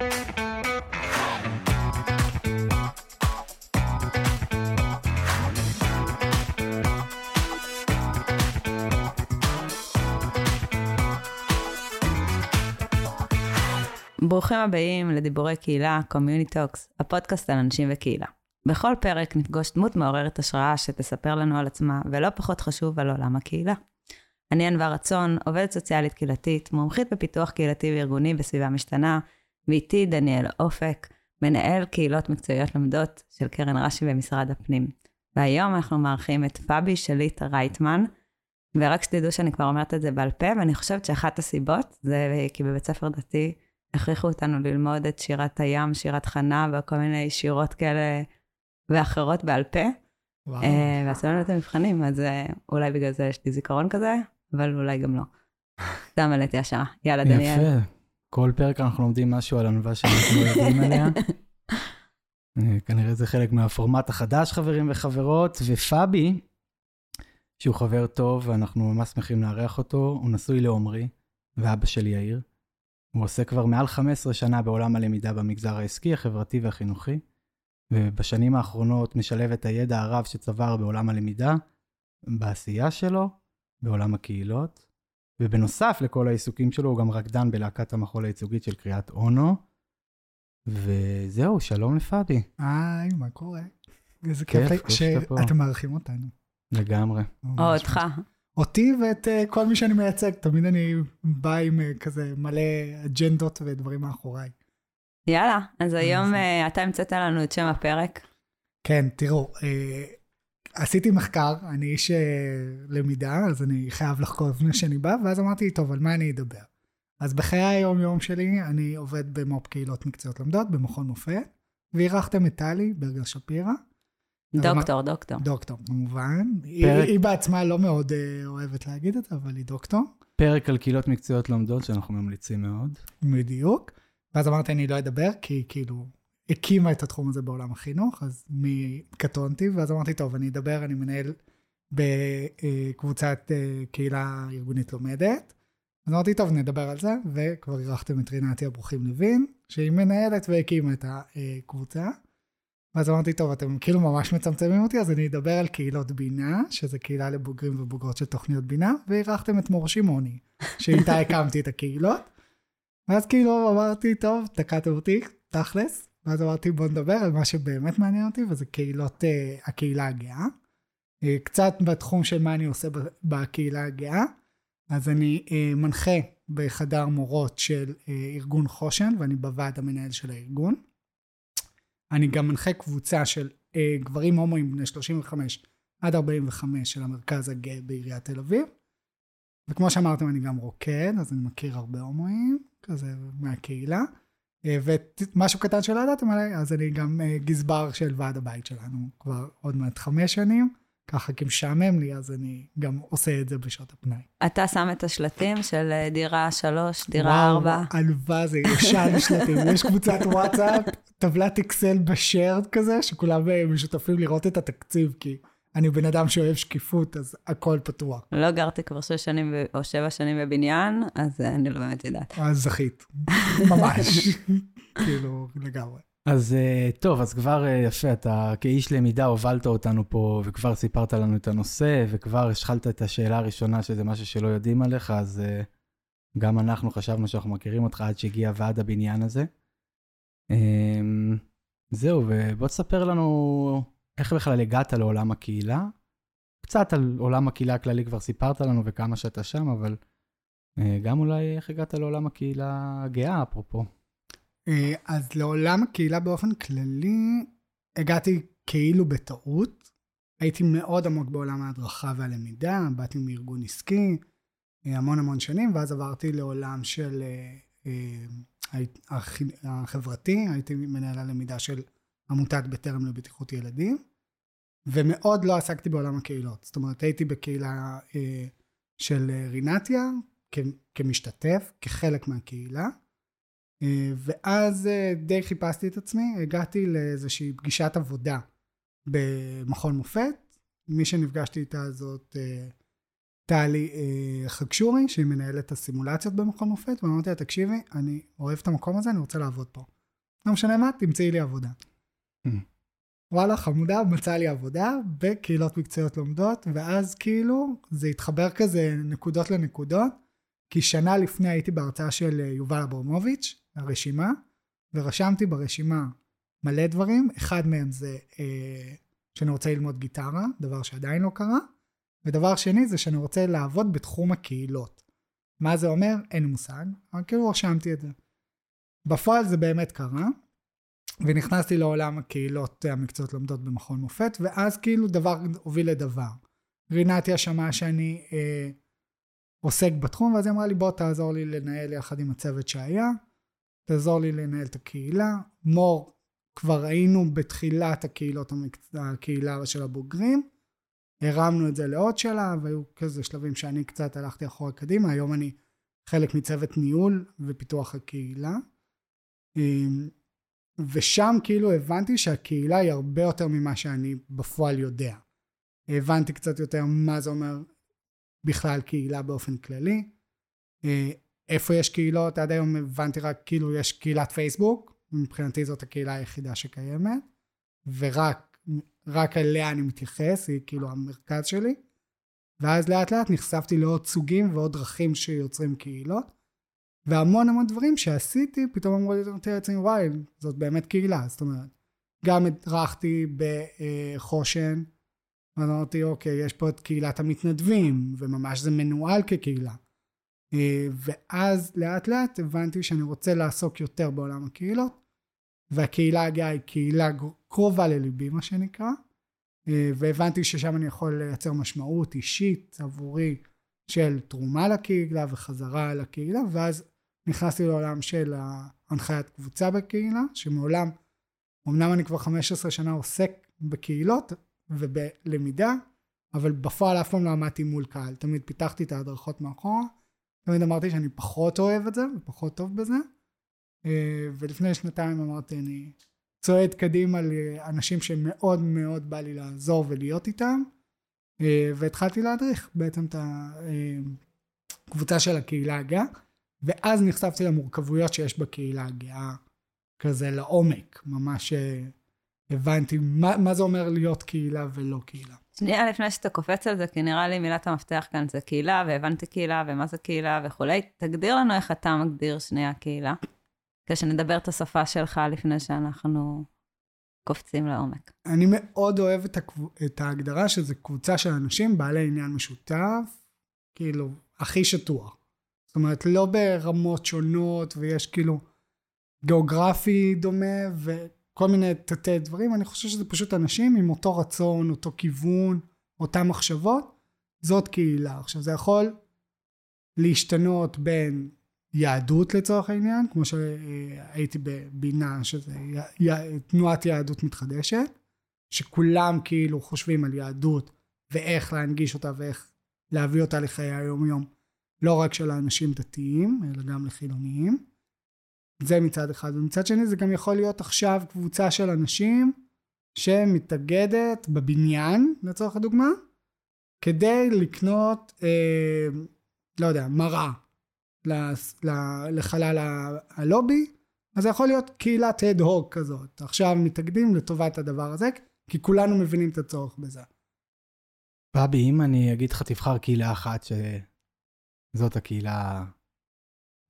ברוכים הבאים לדיבורי קהילה, Community Talks, הפודקאסט על אנשים וקהילה. בכל פרק נפגוש דמות מעוררת השראה שתספר לנו על עצמה, ולא פחות חשוב על עולם הקהילה. אני ענווה רצון, עובדת סוציאלית קהילתית, מומחית בפיתוח קהילתי וארגוני בסביבה משתנה, ואיתי דניאל אופק, מנהל קהילות מקצועיות לומדות של קרן רש"י במשרד הפנים. והיום אנחנו מארחים את פאבי שליט רייטמן, ורק שתדעו שאני כבר אומרת את זה בעל פה, ואני חושבת שאחת הסיבות זה כי בבית ספר דתי הכריחו אותנו ללמוד את שירת הים, שירת חנה וכל מיני שירות כאלה ואחרות בעל פה. וואו. אה, ועשו לנו את המבחנים, אז אה, אולי בגלל זה יש לי זיכרון כזה, אבל אולי גם לא. סתם העליתי השערה. יאללה, דניאל. יפה. כל פרק אנחנו לומדים משהו על ענווה שאנחנו לא יודעים עליה. אה, כנראה זה חלק מהפורמט החדש, חברים וחברות, ופאבי, שהוא חבר טוב, ואנחנו ממש שמחים לארח אותו, הוא נשוי לעומרי, ואבא של יאיר. הוא עושה כבר מעל 15 שנה בעולם הלמידה במגזר העסקי, החברתי והחינוכי, ובשנים האחרונות משלב את הידע הרב שצבר בעולם הלמידה, בעשייה שלו, בעולם הקהילות, ובנוסף לכל העיסוקים שלו, הוא גם רקדן בלהקת המחול הייצוגית של קריאת אונו. וזהו, שלום לפאבי. היי, מה קורה? איזה כיף. שאתם מארחים אותנו. לגמרי. או אותך. אותי ואת אה, כל מי שאני מייצג, תמיד אני בא עם אה, כזה מלא אג'נדות ודברים מאחוריי. יאללה, אז היום אה, אתה המצאת לנו את שם הפרק. כן, תראו, עשיתי מחקר, אני איש אה, למידה, אז אני חייב לחקור לפני שאני בא, ואז אמרתי, טוב, על מה אני אדבר? אז בחיי היום-יום שלי, אני עובד במו"פ קהילות מקצועיות לומדות, במכון מופת, ואירחתם את טלי ברגר שפירא. דוקטור, דוקטור. דוקטור, כמובן. היא, פרק- היא בעצמה לא מאוד אה, אוהבת להגיד את זה, אבל היא דוקטור, פרק על קהילות מקצועיות לומדות, שאנחנו ממליצים מאוד. בדיוק. ואז אמרתי, אני לא אדבר, כי כאילו הקימה את התחום הזה בעולם החינוך, אז מקטונתי, ואז אמרתי, טוב, אני אדבר, אני מנהל בקבוצת אה, קהילה ארגונית לומדת. אז אמרתי, טוב, נדבר על זה, וכבר אירחתם את רינתי הברוכים לוין, שהיא מנהלת והקימה את הקבוצה. ואז אמרתי, טוב, אתם כאילו ממש מצמצמים אותי, אז אני אדבר על קהילות בינה, שזה קהילה לבוגרים ובוגרות של תוכניות בינה, ואירחתם את מור שמעוני, שאיתה הקמתי את הקהילות. ואז כאילו אמרתי, טוב, תקעתם אותי, תכלס. ואז אמרתי, בוא נדבר על מה שבאמת מעניין אותי, וזה קהילות, אה, הקהילה הגאה. אה, קצת בתחום של מה אני עושה בקהילה הגאה. אז אני אה, מנחה בחדר מורות של אה, ארגון חושן, ואני בוועד המנהל של הארגון. אני גם מנחה קבוצה של אה, גברים הומואים בני 35 עד 45 של המרכז הגאה בעיריית תל אביב. וכמו שאמרתם, אני גם רוקד, אז אני מכיר הרבה הומואים, כזה מהקהילה. אה, ומשהו קטן שלא ידעתם עליי, אז אני גם אה, גזבר של ועד הבית שלנו כבר עוד מעט חמש שנים. ככה כי משעמם לי, אז אני גם עושה את זה בשעות הפנאי. אתה שם את השלטים של אה, דירה שלוש, דירה וואו, ארבע. עלובה זה ישן שלטים. יש קבוצת וואטסאפ, טבלת אקסל בשארד כזה, שכולם משותפים לראות את התקציב, כי אני בן אדם שאוהב שקיפות, אז הכל פתוח. לא גרתי כבר שש שנים ב- או שבע שנים בבניין, אז אה, אני לא באמת יודעת. אז זכית. ממש. כאילו, לגמרי. אז אה, טוב, אז כבר אה, יפה, אתה כאיש למידה הובלת אותנו פה, וכבר סיפרת לנו את הנושא, וכבר השחלת את השאלה הראשונה, שזה משהו שלא יודעים עליך, אז גם אנחנו חשבנו שאנחנו מכירים אותך עד שהגיע ועד הבניין הזה. אמ, זהו, ובוא תספר לנו איך בכלל הגעת לעולם הקהילה. קצת על עולם הקהילה הכללי כבר סיפרת לנו וכמה שאתה שם, אבל אה, גם אולי איך הגעת לעולם הקהילה הגאה, אפרופו. אה, אז לעולם הקהילה באופן כללי, הגעתי כאילו בטעות. הייתי מאוד עמוק בעולם ההדרכה והלמידה, באתי מארגון עסקי אה, המון המון שנים, ואז עברתי לעולם של הח- החברתי, הייתי מנהל הלמידה של עמותת בטרם לבטיחות ילדים, ומאוד לא עסקתי בעולם הקהילות. זאת אומרת, הייתי בקהילה אה, של אה, רינתיה, כ- כמשתתף, כחלק מהקהילה. אה, ואז אה, די חיפשתי את עצמי, הגעתי לאיזושהי פגישת עבודה במכון מופת. מי שנפגשתי איתה זאת אה, טלי אה, חגשורי, שהיא מנהלת הסימולציות במכון מופת, ואמרתי לה, תקשיבי, אני אוהב את המקום הזה, אני רוצה לעבוד פה. לא משנה מה, תמצאי לי עבודה. Mm. וואלה, חמודה, מצאה לי עבודה בקהילות מקצועיות לומדות, ואז כאילו זה התחבר כזה נקודות לנקודות, כי שנה לפני הייתי בהרצאה של אה, יובל אברמוביץ', הרשימה, ורשמתי ברשימה מלא דברים, אחד מהם זה אה, שאני רוצה ללמוד גיטרה, דבר שעדיין לא קרה, ודבר שני זה שאני רוצה לעבוד בתחום הקהילות. מה זה אומר? אין מושג, אבל כאילו רשמתי את זה. בפועל זה באמת קרה, ונכנסתי לעולם הקהילות המקצועות לומדות במכון מופת, ואז כאילו דבר הוביל לדבר. רינתיה שמעה שאני אה, עוסק בתחום, ואז היא אמרה לי בוא תעזור לי לנהל יחד עם הצוות שהיה, תעזור לי לנהל את הקהילה. מור, כבר היינו בתחילת הקהילות, המקצ... הקהילה של הבוגרים, הרמנו את זה לעוד שלב, היו כזה שלבים שאני קצת הלכתי אחורה קדימה, היום אני חלק מצוות ניהול ופיתוח הקהילה. אמ, ושם כאילו הבנתי שהקהילה היא הרבה יותר ממה שאני בפועל יודע. הבנתי קצת יותר מה זה אומר בכלל קהילה באופן כללי. אה, איפה יש קהילות, עד היום הבנתי רק כאילו יש קהילת פייסבוק, מבחינתי זאת הקהילה היחידה שקיימת, ורק רק אליה אני מתייחס, היא כאילו המרכז שלי. ואז לאט לאט נחשפתי לעוד סוגים ועוד דרכים שיוצרים קהילות. והמון המון דברים שעשיתי, פתאום אמרו לי, תראה אצלי, וואי, זאת באמת קהילה, זאת אומרת, גם הדרכתי בחושן, ואמרתי, אוקיי, יש פה את קהילת המתנדבים, וממש זה מנוהל כקהילה. אה, ואז לאט לאט הבנתי שאני רוצה לעסוק יותר בעולם הקהילות, והקהילה הגאה היא קהילה קרובה לליבי, מה שנקרא, אה, והבנתי ששם אני יכול לייצר משמעות אישית עבורי של תרומה לקהילה וחזרה לקהילה, ואז נכנסתי לעולם של הנחיית קבוצה בקהילה, שמעולם, אמנם אני כבר 15 שנה עוסק בקהילות ובלמידה, אבל בפועל אף פעם לא עמדתי מול קהל, תמיד פיתחתי את ההדרכות מאחורה, תמיד אמרתי שאני פחות אוהב את זה ופחות טוב בזה, אה, ולפני שנתיים אמרתי אני צועד קדימה לאנשים שמאוד מאוד בא לי לעזור ולהיות איתם, אה, והתחלתי להדריך בעצם את הקבוצה אה, של הקהילה הגאה. ואז נחשפתי למורכבויות שיש בקהילה הגאה, כזה לעומק, ממש אה, הבנתי מה, מה זה אומר להיות קהילה ולא קהילה. שנייה לפני שאתה קופץ על זה, כי נראה לי מילת המפתח כאן זה קהילה, והבנתי קהילה, ומה זה קהילה וכולי. תגדיר לנו איך אתה מגדיר שנייה קהילה, כדי שנדבר את השפה שלך לפני שאנחנו קופצים לעומק. אני מאוד אוהב את, הקב... את ההגדרה שזה קבוצה של אנשים בעלי עניין משותף, כאילו, הכי שטוח. זאת אומרת, לא ברמות שונות, ויש כאילו גיאוגרפי דומה, וכל מיני תתי דברים, אני חושב שזה פשוט אנשים עם אותו רצון, אותו כיוון, אותן מחשבות, זאת קהילה. עכשיו, זה יכול להשתנות בין יהדות לצורך העניין, כמו שהייתי בבינה, שזה תנועת יהדות מתחדשת, שכולם כאילו חושבים על יהדות ואיך להנגיש אותה ואיך להביא אותה לחיי היום-יום. לא רק של האנשים דתיים, אלא גם לחילוניים. זה מצד אחד. ומצד שני זה גם יכול להיות עכשיו קבוצה של אנשים שמתאגדת בבניין, לצורך הדוגמה, כדי לקנות, אה, לא יודע, מראה לחלל הלובי, אז זה יכול להיות קהילת הד הוק כזאת. עכשיו מתאגדים לטובת הדבר הזה, כי כולנו מבינים את הצורך בזה. בבי, אם אני אגיד לך תבחר קהילה אחת ש... זאת הקהילה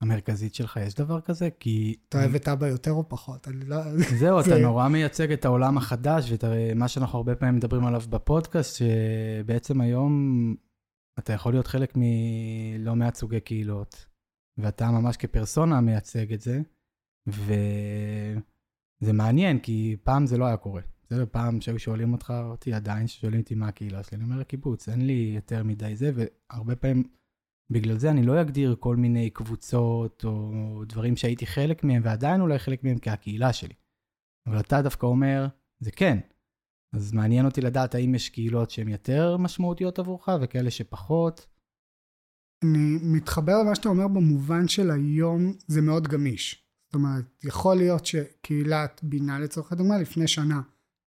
המרכזית שלך, יש דבר כזה? כי... אתה אוהב את אבא יותר או פחות? אני לא... זהו, אתה נורא מייצג את העולם החדש, ואת מה שאנחנו הרבה פעמים מדברים עליו בפודקאסט, שבעצם היום אתה יכול להיות חלק מלא מעט סוגי קהילות, ואתה ממש כפרסונה מייצג את זה, וזה מעניין, כי פעם זה לא היה קורה. זה פעם שהיו שואלים אותך, אותי עדיין, ששואלים אותי מה הקהילה שלי, אני אומר לקיבוץ, אין לי יותר מדי זה, והרבה פעמים בגלל זה אני לא אגדיר כל מיני קבוצות או דברים שהייתי חלק מהם, ועדיין אולי חלק מהם כהקהילה שלי. אבל אתה דווקא אומר, זה כן. אז מעניין אותי לדעת האם יש קהילות שהן יותר משמעותיות עבורך וכאלה שפחות. אני מתחבר למה שאתה אומר במובן של היום זה מאוד גמיש. זאת אומרת, יכול להיות שקהילת בינה לצורך הדוגמה לפני שנה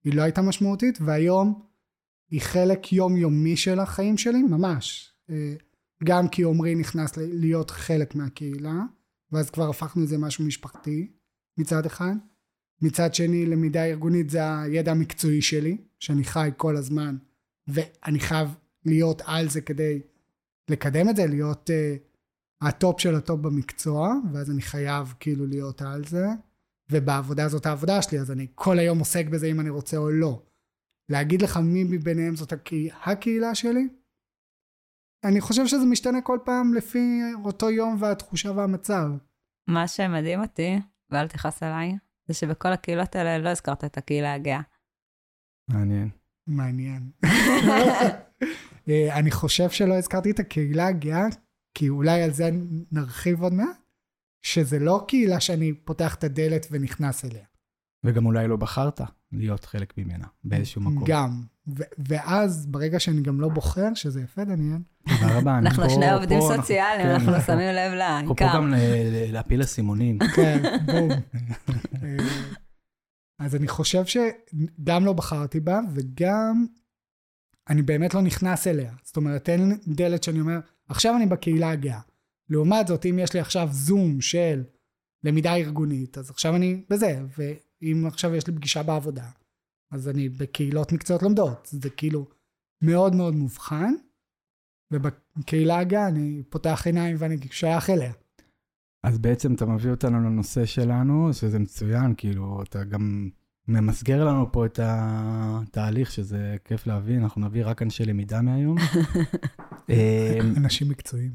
היא לא הייתה משמעותית והיום היא חלק יומיומי של החיים שלי, ממש. גם כי עמרי נכנס להיות חלק מהקהילה, ואז כבר הפכנו את זה משהו משפחתי מצד אחד. מצד שני, למידה ארגונית זה הידע המקצועי שלי, שאני חי כל הזמן, ואני חייב להיות על זה כדי לקדם את זה, להיות uh, הטופ של הטופ במקצוע, ואז אני חייב כאילו להיות על זה, ובעבודה זאת העבודה שלי, אז אני כל היום עוסק בזה אם אני רוצה או לא. להגיד לך מי מביניהם זאת הקה... הקהילה שלי? אני חושב שזה משתנה כל פעם לפי אותו יום והתחושה והמצב. מה שמדהים אותי, ואל תכעס עליי, זה שבכל הקהילות האלה לא הזכרת את הקהילה הגאה. מעניין. מעניין. אה, אני חושב שלא הזכרתי את הקהילה הגאה, כי אולי על זה נרחיב עוד מעט, שזה לא קהילה שאני פותח את הדלת ונכנס אליה. וגם אולי לא בחרת להיות חלק ממנה באיזשהו מקום. גם. ו- ואז ברגע שאני גם לא בוחר, שזה יפה, דניאל, תודה רבה. אני אנחנו שני עובדים סוציאליים, כן, אנחנו שמים לב אנחנו פה לעיקר. גם להפיל אסימונים. כן, בום. אה, אז אני חושב שגם לא בחרתי בה, וגם אני באמת לא נכנס אליה. זאת אומרת, אין דלת שאני אומר, עכשיו אני בקהילה הגאה. לעומת זאת, אם יש לי עכשיו זום של למידה ארגונית, אז עכשיו אני בזה, ואם עכשיו יש לי פגישה בעבודה, אז אני בקהילות מקצועות לומדות. זה כאילו מאוד מאוד מובחן, ובקהילה הגאה אני פותח עיניים ואני שייך אליה. אז בעצם אתה מביא אותנו לנושא שלנו, שזה מצוין, כאילו, אתה גם ממסגר לנו פה את התהליך, שזה כיף להבין, אנחנו נביא רק אנשי למידה מהיום. אמ, אנשים מקצועיים.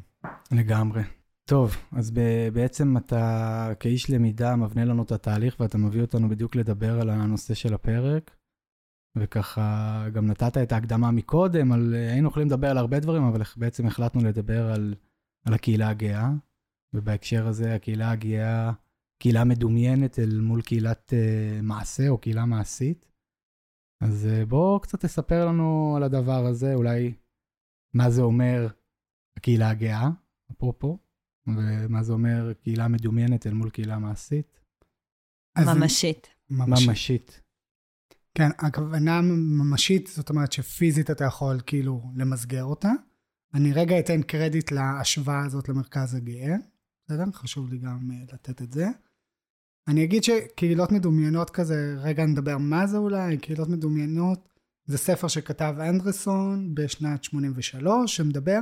לגמרי. טוב, אז בעצם אתה כאיש למידה מבנה לנו את התהליך ואתה מביא אותנו בדיוק לדבר על הנושא של הפרק. וככה גם נתת את ההקדמה מקודם, על, היינו יכולים לדבר על הרבה דברים, אבל בעצם החלטנו לדבר על, על הקהילה הגאה. ובהקשר הזה הקהילה הגאה, קהילה מדומיינת אל מול קהילת uh, מעשה או קהילה מעשית. אז uh, בוא קצת תספר לנו על הדבר הזה, אולי מה זה אומר הקהילה הגאה, אפרופו, ומה זה אומר קהילה מדומיינת אל מול קהילה מעשית. ממשית. ממשית. ממשית. כן, הכוונה ממשית, זאת אומרת שפיזית אתה יכול כאילו למסגר אותה. אני רגע אתן קרדיט להשוואה הזאת למרכז הגאה, בסדר? חשוב לי גם uh, לתת את זה. אני אגיד שקהילות מדומיינות כזה, רגע נדבר מה זה אולי, קהילות מדומיינות, זה ספר שכתב אנדרסון בשנת 83, שמדבר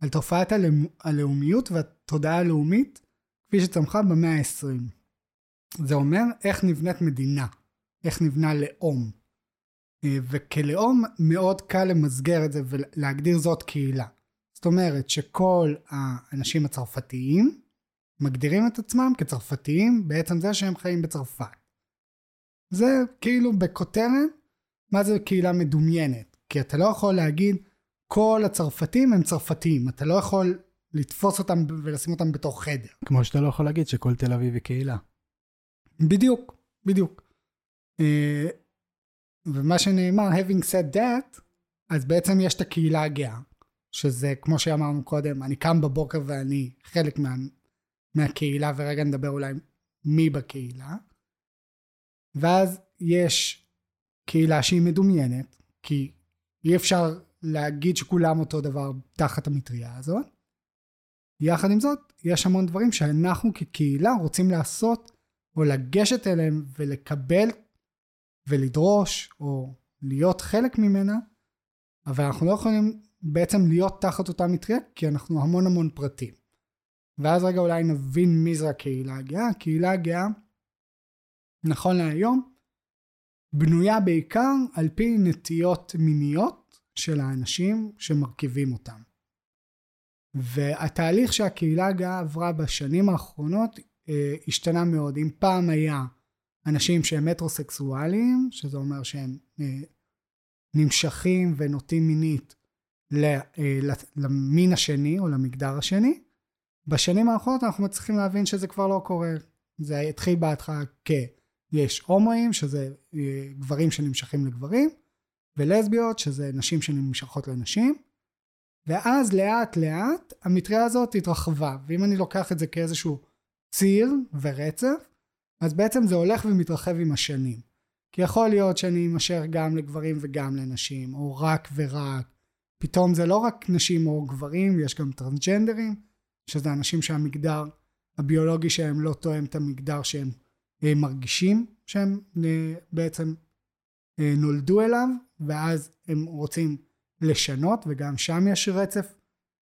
על תופעת הלאומ- הלאומיות והתודעה הלאומית, כפי שצמחה במאה ה-20. זה אומר איך נבנית מדינה, איך נבנה לאום. אה, וכלאום מאוד קל למסגר את זה ולהגדיר זאת קהילה. זאת אומרת שכל האנשים הצרפתיים מגדירים את עצמם כצרפתיים בעצם זה שהם חיים בצרפת. זה כאילו בכותרת, מה זה קהילה מדומיינת? כי אתה לא יכול להגיד כל הצרפתים הם צרפתיים, אתה לא יכול לתפוס אותם ולשים אותם בתוך חדר. כמו שאתה לא יכול להגיד שכל תל אביב היא קהילה. בדיוק, בדיוק. אה, ומה שנאמר, having said that, אז בעצם יש את הקהילה הגאה, שזה כמו שאמרנו קודם, אני קם בבוקר ואני חלק מה, מהקהילה, ורגע נדבר אולי מי בקהילה. ואז יש קהילה שהיא מדומיינת, כי אי אפשר להגיד שכולם אותו דבר תחת המטריה הזאת. יחד עם זאת, יש המון דברים שאנחנו כקהילה רוצים לעשות או לגשת אליהם ולקבל ולדרוש או להיות חלק ממנה, אבל אנחנו לא יכולים בעצם להיות תחת אותה מטריה כי אנחנו המון המון פרטים. ואז רגע אולי נבין מי זו הקהילה הגאה. הקהילה הגאה, נכון להיום, בנויה בעיקר על פי נטיות מיניות של האנשים שמרכיבים אותם. והתהליך שהקהילה הגאה עברה בשנים האחרונות אה, השתנה מאוד. אם פעם היה אנשים שהם מטרוסקסואליים, שזה אומר שהם אה, נמשכים ונוטים מינית אה, למין השני או למגדר השני, בשנים האחרונות אנחנו מצליחים להבין שזה כבר לא קורה. זה התחיל בהתחלה כ... יש הומואים, שזה אה, גברים שנמשכים לגברים, ולסביות, שזה נשים שנמשכות לנשים, ואז לאט לאט המטריה הזאת התרחבה, ואם אני לוקח את זה כאיזשהו ציר ורצף, אז בעצם זה הולך ומתרחב עם השנים. כי יכול להיות שאני אמשך גם לגברים וגם לנשים, או רק ורק, פתאום זה לא רק נשים או גברים, יש גם טרנסג'נדרים, שזה אנשים שהמגדר הביולוגי שלהם לא תואם את המגדר שהם אה, מרגישים שהם אה, בעצם אה, נולדו אליו, ואז הם רוצים לשנות, וגם שם יש רצף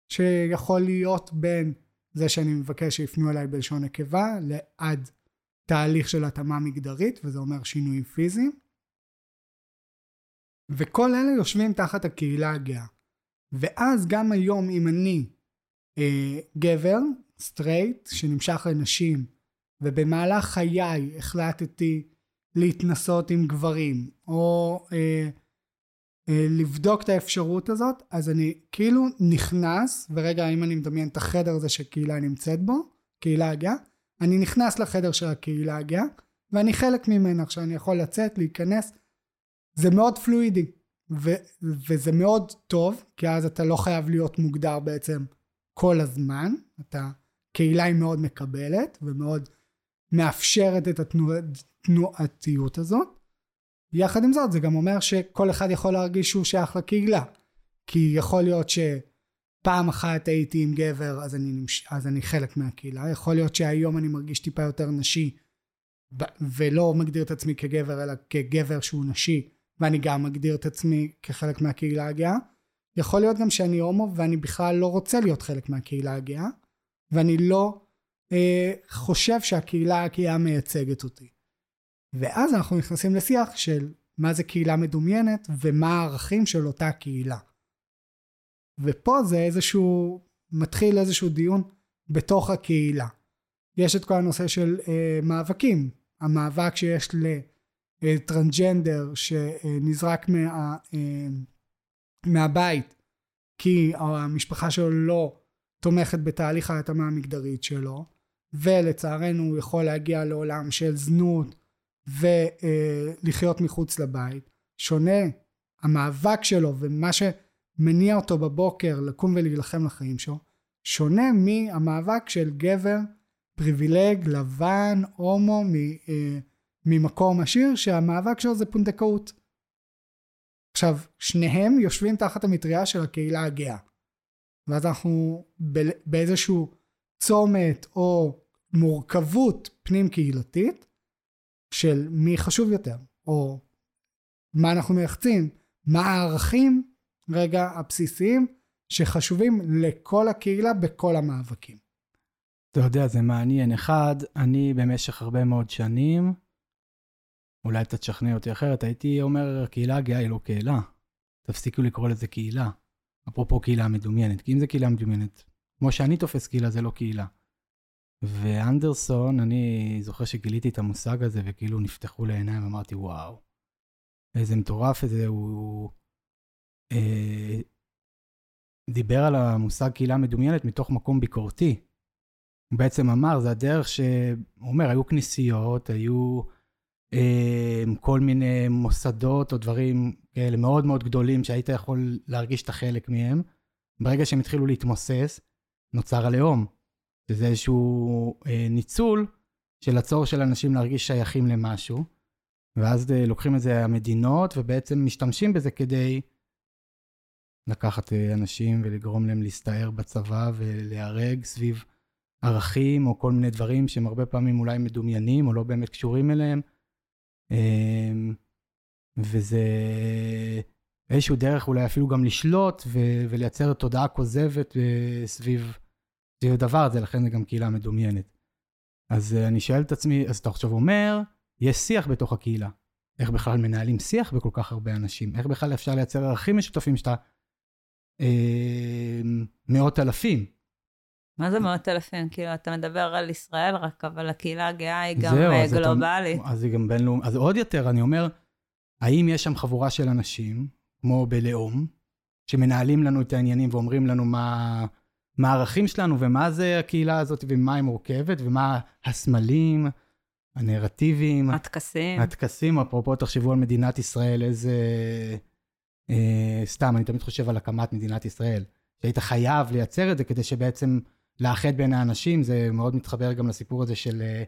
שיכול להיות בין זה שאני מבקש שיפנו אליי בלשון נקבה, לעד תהליך של התאמה מגדרית, וזה אומר שינויים פיזיים. וכל אלה יושבים תחת הקהילה הגאה. ואז גם היום אם אני אה, גבר, סטרייט, שנמשך לנשים, ובמהלך חיי החלטתי להתנסות עם גברים, או אה, לבדוק את האפשרות הזאת, אז אני כאילו נכנס, ורגע אם אני מדמיין את החדר הזה שקהילה נמצאת בו, קהילה הגאה, אני נכנס לחדר של הקהילה הגאה, ואני חלק ממנה. עכשיו אני יכול לצאת, להיכנס, זה מאוד פלואידי, ו- וזה מאוד טוב, כי אז אתה לא חייב להיות מוגדר בעצם כל הזמן, אתה, קהילה היא מאוד מקבלת ומאוד מאפשרת את התנועתיות הזאת. יחד עם זאת זה גם אומר שכל אחד יכול להרגיש שהוא שייך לקהילה. כי יכול להיות שפעם אחת הייתי עם גבר אז אני. אז אני חלק מהקהילה, יכול להיות שהיום אני מרגיש טיפה יותר נשי ולא מגדיר את עצמי כגבר אלא כגבר שהוא נשי ואני גם מגדיר את עצמי כחלק מהקהילה הגאה. יכול להיות גם שאני הומו ואני בכלל לא רוצה להיות חלק מהקהילה הגאה ואני לא אה, חושב שהקהילה הגאה מייצגת אותי. ואז אנחנו נכנסים לשיח של מה זה קהילה מדומיינת ומה הערכים של אותה קהילה. ופה זה איזשהו, מתחיל איזשהו דיון בתוך הקהילה. יש את כל הנושא של אה, מאבקים, המאבק שיש לטרנסג'נדר שנזרק מה, אה, מהבית כי המשפחה שלו לא תומכת בתהליך ההתאמה המגדרית שלו, ולצערנו הוא יכול להגיע לעולם של זנות ולחיות מחוץ לבית. שונה המאבק שלו ומה שמניע אותו בבוקר לקום ולהילחם לחיים שלו, שונה מהמאבק של גבר פריבילג, לבן, הומו, אה, ממקום עשיר, שהמאבק שלו זה פונדקאות. עכשיו, שניהם יושבים תחת המטריה של הקהילה הגאה. ואז אנחנו באיזשהו צומת או מורכבות פנים קהילתית של מי חשוב יותר, או מה אנחנו מייחצים, מה הערכים רגע הבסיסיים שחשובים לכל הקהילה בכל המאבקים. אתה יודע, זה מעניין. אחד, אני במשך הרבה מאוד שנים, אולי אתה תשכנע אותי אחרת, הייתי אומר, הקהילה הגאה היא לא קהילה. תפסיקו לקרוא לזה קהילה. אפרופו קהילה מדומיינת, כי אם זה קהילה מדומיינת, כמו שאני תופס קהילה, זה לא קהילה. ואנדרסון, אני זוכר שגיליתי את המושג הזה, וכאילו נפתחו לעיניים, אמרתי, וואו, איזה מטורף איזה, הוא אה, דיבר על המושג קהילה מדומיינת מתוך מקום ביקורתי. הוא בעצם אמר, זה הדרך ש... הוא אומר, היו כנסיות, היו אה, כל מיני מוסדות או דברים כאלה מאוד מאוד גדולים שהיית יכול להרגיש את החלק מהם. ברגע שהם התחילו להתמוסס, נוצר הלאום. שזה איזשהו אה, ניצול של הצורך של אנשים להרגיש שייכים למשהו, ואז אה, לוקחים את זה המדינות ובעצם משתמשים בזה כדי לקחת אה, אנשים ולגרום להם להסתער בצבא ולהיהרג סביב ערכים או כל מיני דברים שהם הרבה פעמים אולי מדומיינים או לא באמת קשורים אליהם. אה, וזה איזשהו דרך אולי אפילו גם לשלוט ו- ולייצר תודעה כוזבת אה, סביב סביב הדבר הזה, לכן זה גם קהילה מדומיינת. אז uh, אני שואל את עצמי, אז אתה עכשיו אומר, יש שיח בתוך הקהילה. איך בכלל מנהלים שיח בכל כך הרבה אנשים? איך בכלל אפשר לייצר ערכים משותפים שאתה אה, מאות אלפים? מה זה מאות אלפים? כאילו, אתה מדבר על ישראל רק, אבל הקהילה הגאה היא גם זהו, אז גלובלית. אתה, אז היא גם בינלאומית. אז עוד יותר, אני אומר, האם יש שם חבורה של אנשים, כמו בלאום, שמנהלים לנו את העניינים ואומרים לנו מה, מה הערכים שלנו ומה זה הקהילה הזאת ומה היא מורכבת ומה הסמלים, הנרטיבים. הטקסים. הטקסים, אפרופו תחשבו על מדינת ישראל, איזה... אה, סתם, אני תמיד חושב על הקמת מדינת ישראל. שהיית חייב לייצר את זה כדי שבעצם לאחד בין האנשים, זה מאוד מתחבר גם לסיפור הזה של... אה,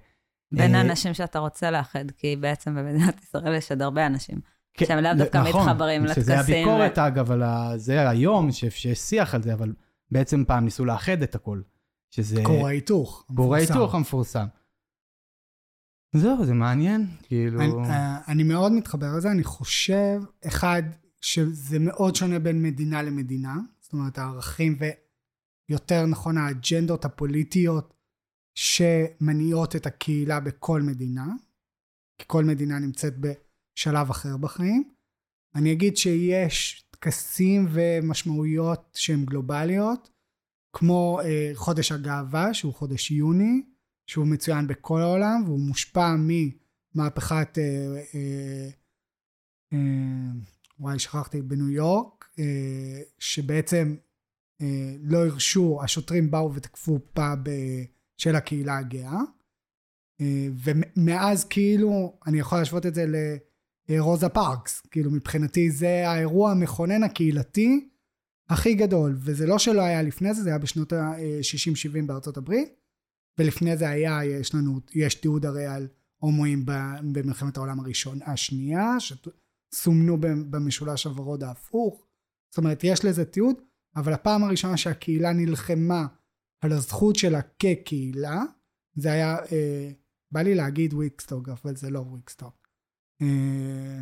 בין אה, האנשים שאתה רוצה לאחד, כי בעצם במדינת ישראל יש עוד הרבה אנשים. כן, שהם לאו דווקא נכון, מתחברים לטקסים. שזה ו- הביקורת, אגב, על ה... זה היום, שיש שיח על זה, אבל בעצם פעם ניסו לאחד את הכל. שזה... כור ההיתוך. כור. ההיתוך המפורסם. זהו, זה מעניין, כאילו... אני, אה, אני מאוד מתחבר לזה, אני חושב, אחד, שזה מאוד שונה בין מדינה למדינה, זאת אומרת, הערכים ויותר נכון, האג'נדות הפוליטיות שמניעות את הקהילה בכל מדינה, כי כל מדינה נמצאת בשלב אחר בחיים. אני אגיד שיש טקסים ומשמעויות שהן גלובליות, כמו אה, חודש הגאווה, שהוא חודש יוני, שהוא מצוין בכל העולם, והוא מושפע ממהפכת, אה, אה, אה, וואי, שכחתי, בניו יורק, אה, שבעצם אה, לא הרשו, השוטרים באו ותקפו פאב אה, של הקהילה הגאה. אה, ומאז כאילו, אני יכול להשוות את זה לרוזה פארקס, כאילו מבחינתי זה האירוע המכונן הקהילתי הכי גדול, וזה לא שלא היה לפני זה, זה היה בשנות ה-60-70 בארצות הברית, ולפני זה היה, יש לנו, יש תיעוד הרי על הומואים במלחמת העולם הראשון, השנייה, שסומנו במשולש הוורוד ההפוך, זאת אומרת, יש לזה תיעוד, אבל הפעם הראשונה שהקהילה נלחמה על הזכות שלה כקהילה, זה היה, אה, בא לי להגיד וודסטוק, אבל זה לא וודסטוק. אה,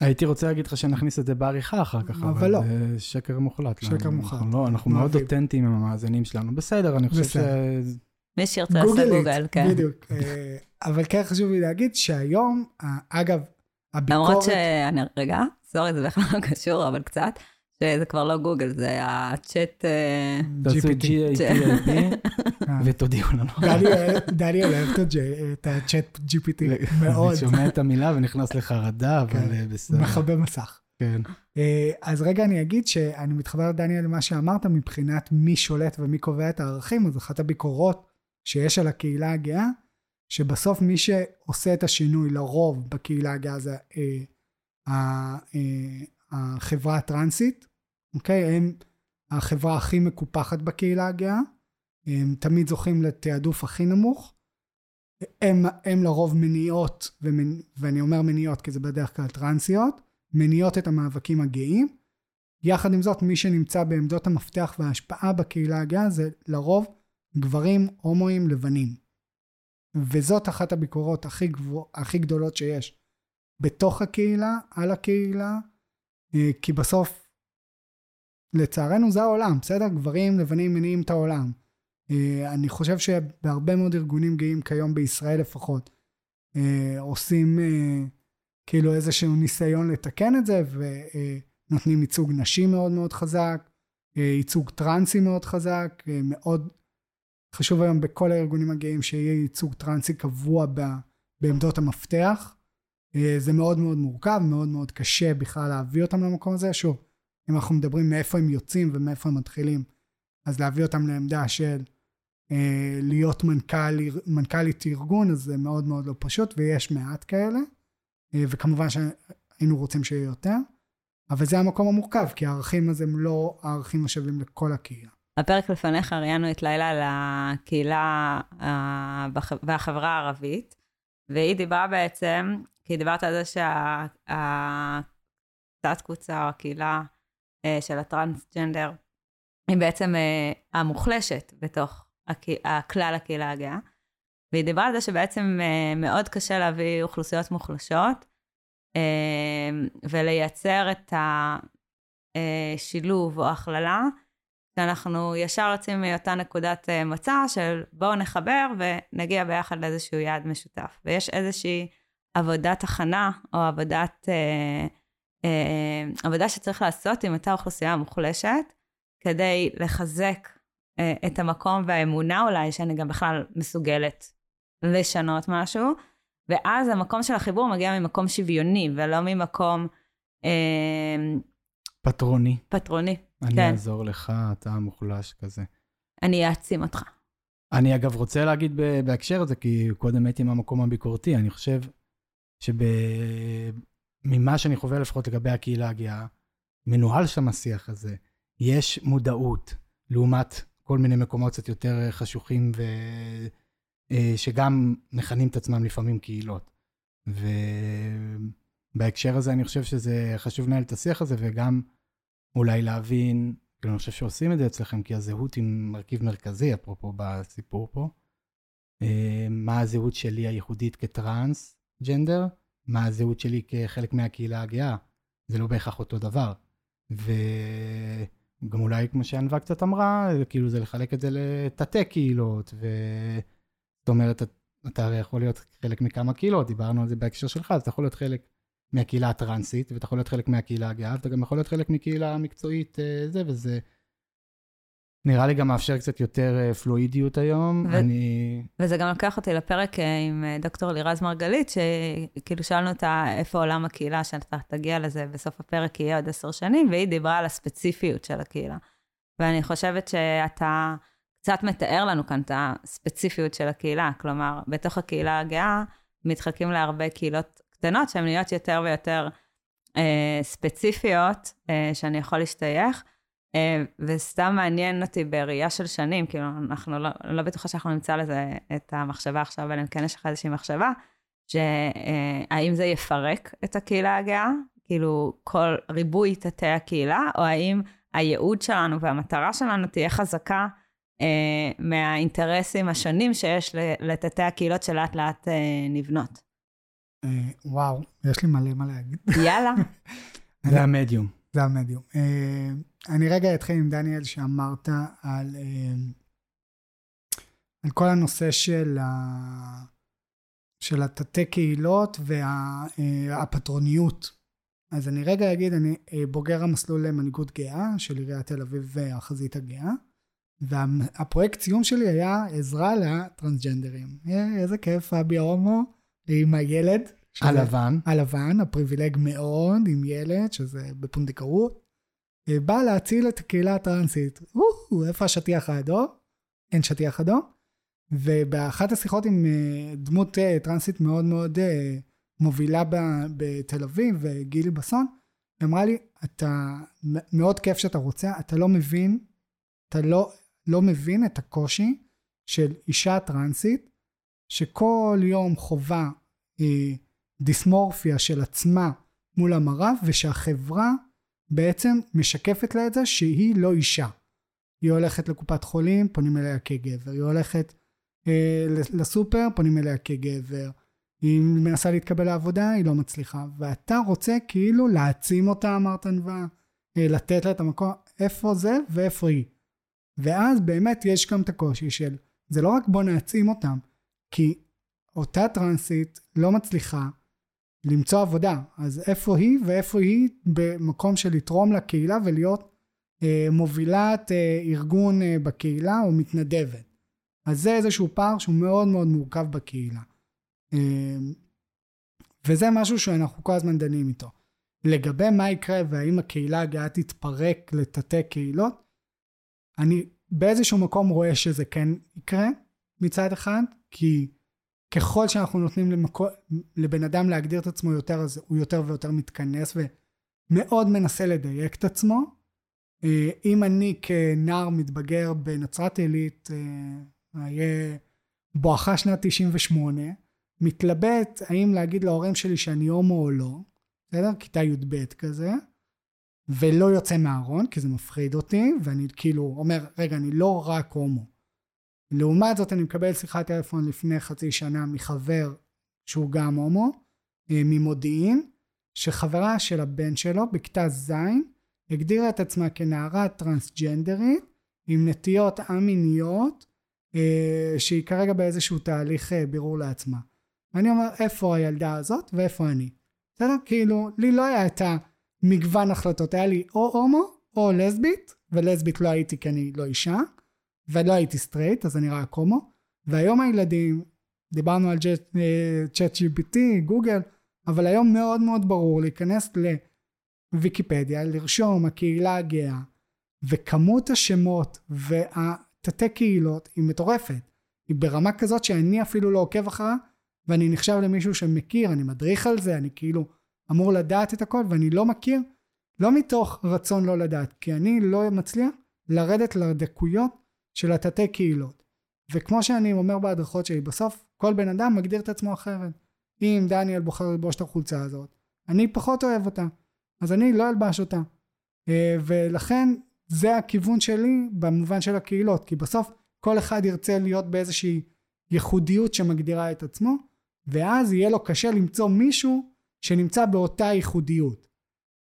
הייתי רוצה להגיד לך שנכניס את זה בעריכה אחר כך, אבל לא. זה שקר מוחלט. שקר. מוחלט. אנחנו, לא, אנחנו מאוד אוהבים. אותנטיים עם המאזינים שלנו. בסדר, אני חושב ש... מי שירצה לעשות גוגל, כן. בדיוק. אה, אבל כן חשוב לי להגיד שהיום, אה, אגב, הביקורת... למרות שאני, רגע, סורי, זה בכלל לא קשור, אבל קצת, שזה כבר לא גוגל, זה הצ'אט... אה, תעשו GPT. אה, ותודיעו לנו. דניאל- אוהב את הצ'אט GPT מאוד, אני שומע את המילה ונכנס לחרדה, אבל כן. אה, הוא בסדר. מכבה מסך. כן. אה, אז רגע אני אגיד שאני מתחבר דניאל למה שאמרת מבחינת מי שולט ומי קובע את הערכים, אז אחת הביקורות שיש על הקהילה הגאה, שבסוף מי שעושה את השינוי לרוב בקהילה הגאה זה אה, אה, החברה הטרנסית, אוקיי? הם החברה הכי מקופחת בקהילה הגאה, הם תמיד זוכים לתעדוף הכי נמוך. הם, הם לרוב מניעות, ומנ... ואני אומר מניעות כי זה בדרך כלל טרנסיות, מניעות את המאבקים הגאים. יחד עם זאת, מי שנמצא בעמדות המפתח וההשפעה בקהילה הגאה זה לרוב גברים הומואים לבנים. וזאת אחת הביקורות הכי, גבוה, הכי גדולות שיש בתוך הקהילה, על הקהילה, אה, כי בסוף, לצערנו זה העולם, בסדר? גברים לבנים מניעים את העולם. אה, אני חושב שבהרבה מאוד ארגונים גאים כיום בישראל לפחות, אה, עושים אה, כאילו איזשהו ניסיון לתקן את זה, ונותנים ייצוג נשי מאוד מאוד חזק, ייצוג טרנסי מאוד חזק, מאוד חשוב היום בכל הארגונים הגאים שיהיה ייצוג טרנסי קבוע בעמדות המפתח. זה מאוד מאוד מורכב, מאוד מאוד קשה בכלל להביא אותם למקום הזה. שוב, אם אנחנו מדברים מאיפה הם יוצאים ומאיפה הם מתחילים, אז להביא אותם לעמדה של אה, להיות מנכ"ל, מנכ"לית ארגון, אז זה מאוד מאוד לא פשוט, ויש מעט כאלה, אה, וכמובן שהיינו רוצים שיהיה יותר, אבל זה המקום המורכב, כי הערכים הזה הם לא הערכים השווים לכל הקהילה. בפרק לפניך ראיינו את לילה על הקהילה אה, והחברה הערבית, והיא דיברה בעצם, כי דיברת על זה שהתת קבוצה או הקהילה של הטרנסג'נדר היא בעצם אה, המוחלשת בתוך הכלל הקהילה הגאה, והיא דיברה על זה שבעצם אה, מאוד קשה להביא אוכלוסיות מוחלשות אה, ולייצר את השילוב או הכללה שאנחנו ישר יוצאים מאותה נקודת אה, מוצא של בואו נחבר ונגיע ביחד לאיזשהו יעד משותף. ויש איזושהי עבודת הכנה או עבודת, אה, אה, עבודה שצריך לעשות עם אותה אוכלוסייה מוחלשת כדי לחזק אה, את המקום והאמונה אולי שאני גם בכלל מסוגלת לשנות משהו. ואז המקום של החיבור מגיע ממקום שוויוני ולא ממקום אה, פטרוני. פטרוני. אני כן. אעזור לך, אתה מוחלש כזה. אני אעצים אותך. אני אגב רוצה להגיד בהקשר הזה, כי קודם הייתי מהמקום הביקורתי, אני חושב שממה שאני חווה לפחות לגבי הקהילה הגאה, מנוהל שם השיח הזה. יש מודעות, לעומת כל מיני מקומות קצת יותר חשוכים, ו... אה, שגם מכנים את עצמם לפעמים קהילות. בהקשר הזה אני חושב שזה חשוב לנהל את השיח הזה, וגם אולי להבין, כאילו אני חושב שעושים את זה אצלכם, כי הזהות היא מרכיב מרכזי, אפרופו בסיפור פה. אה, מה הזהות שלי הייחודית כטראנס ג'נדר, מה הזהות שלי כחלק מהקהילה הגאה. זה לא בהכרח אותו דבר. וגם אולי, כמו שענווה קצת אמרה, כאילו זה לחלק את זה לתתי קהילות, זאת אומרת, אתה הרי יכול להיות חלק מכמה קהילות, דיברנו על זה בהקשר שלך, אז אתה יכול להיות חלק מהקהילה הטרנסית, ואתה יכול להיות חלק מהקהילה הגאה, ואתה גם יכול להיות חלק מקהילה מקצועית אה, זה, וזה נראה לי גם מאפשר קצת יותר אה, פלואידיות היום. ו- אני... וזה גם לקח אותי לפרק אה, עם דוקטור לירז מרגלית, שכאילו שאלנו אותה איפה עולם הקהילה, שאתה תגיע לזה בסוף הפרק יהיה עוד עשר שנים, והיא דיברה על הספציפיות של הקהילה. ואני חושבת שאתה קצת מתאר לנו כאן את הספציפיות של הקהילה, כלומר, בתוך הקהילה הגאה מתחלקים להרבה קהילות קטנות שהן נהיות יותר ויותר אה, ספציפיות, אה, שאני יכול להשתייך, אה, וסתם מעניין אותי בראייה של שנים, כאילו, אנחנו לא, לא בטוחה שאנחנו נמצא לזה את המחשבה עכשיו, אלא אם כן יש לך איזושהי מחשבה, שהאם אה, זה יפרק את הקהילה הגאה, כאילו כל ריבוי תתי הקהילה, או האם הייעוד שלנו והמטרה שלנו תהיה חזקה אה, מהאינטרסים השונים שיש לתתי הקהילות שלאט לאט אה, נבנות. אה, וואו, יש לי מלא מה להגיד. יאללה. זה המדיום. זה המדיום. אה, אני רגע אתחיל עם דניאל שאמרת על, אה, על כל הנושא של, ה, של התתי קהילות והפטרוניות. אז אני רגע אגיד, אני בוגר המסלול למנהיגות גאה של עיריית תל אביב והחזית הגאה. והפרויקט סיום שלי היה עזרה לטרנסג'נדרים. איזה כיף, אבי הומו עם הילד. הלבן. הלבן, הפריבילג מאוד, עם ילד, שזה בפונדקאות. אה, בא להציל את הקהילה הטרנסית. איפה השטיח האדום? אין שטיח אדום. ובאחת השיחות עם אה, דמות אה, טרנסית מאוד מאוד מובילה בתל אביב, גילי בסון, היא אמרה לי, אתה, מאוד כיף שאתה רוצה, אתה לא מבין, אתה לא, לא מבין את הקושי של אישה טרנסית, שכל יום חווה דיסמורפיה של עצמה מול המראה, ושהחברה בעצם משקפת לה את זה שהיא לא אישה. היא הולכת לקופת חולים, פונים אליה כגבר. היא הולכת אה, לסופר, פונים אליה כגבר. היא מנסה להתקבל לעבודה, היא לא מצליחה. ואתה רוצה כאילו להעצים אותה, אמרת ענווה, אה, לתת לה את המקום, איפה זה ואיפה היא. ואז באמת יש גם את הקושי של, זה לא רק בוא נעצים אותם, כי אותה טרנסית לא מצליחה למצוא עבודה, אז איפה היא ואיפה היא במקום של לתרום לקהילה ולהיות אה, מובילת אה, ארגון אה, בקהילה או מתנדבת. אז זה איזשהו פער שהוא מאוד מאוד מורכב בקהילה. אה, וזה משהו שאנחנו כל הזמן דנים איתו. לגבי מה יקרה והאם הקהילה הגאה תתפרק לתתי קהילות, אני באיזשהו מקום רואה שזה כן יקרה מצד אחד, כי ככל שאנחנו נותנים למקו, לבן אדם להגדיר את עצמו יותר, אז הוא יותר ויותר מתכנס ומאוד מנסה לדייק את עצמו. אה, אם אני כנער מתבגר בנצרת עילית, אה, אהיה בואכה שנת 98, מתלבט האם להגיד להורים שלי שאני הומו או לא, בסדר? כיתה י"ב כזה. ולא יוצא מהארון, כי זה מפחיד אותי, ואני כאילו אומר, רגע, אני לא רק הומו. לעומת זאת, אני מקבל שיחת טלפון לפני חצי שנה מחבר שהוא גם הומו, אה, ממודיעין, שחברה של הבן שלו בכיתה ז' הגדירה את עצמה כנערה טרנסג'נדרית עם נטיות א-מיניות אה, שהיא כרגע באיזשהו תהליך אה, בירור לעצמה. ואני אומר איפה הילדה הזאת ואיפה אני. בסדר? כאילו לי לא היה את ה... מגוון החלטות. היה לי או הומו או לסבית, ולסבית לא הייתי כי אני לא אישה, ולא הייתי סטרייט, אז אני רק הומו. והיום הילדים, דיברנו על צ'אט GPT, גוגל, אבל היום מאוד מאוד ברור להיכנס לוויקיפדיה, לרשום הקהילה הגאה, וכמות השמות והתתי קהילות היא מטורפת. היא ברמה כזאת שאני אפילו לא עוקב אחריה, ואני נחשב למישהו שמכיר, אני מדריך על זה, אני כאילו אמור לדעת את הכל, ואני לא מכיר, לא מתוך רצון לא לדעת, כי אני לא מצליח לרדת לדקויות של התתי קהילות. וכמו שאני אומר בהדרכות שלי, בסוף כל בן אדם מגדיר את עצמו אחרת. אם דניאל בוחר ללבוש את החולצה הזאת, אני פחות אוהב אותה, אז אני לא אלבש אותה. אה, ולכן זה הכיוון שלי במובן של הקהילות, כי בסוף כל אחד ירצה להיות באיזושהי ייחודיות שמגדירה את עצמו, ואז יהיה לו קשה למצוא מישהו שנמצא באותה ייחודיות.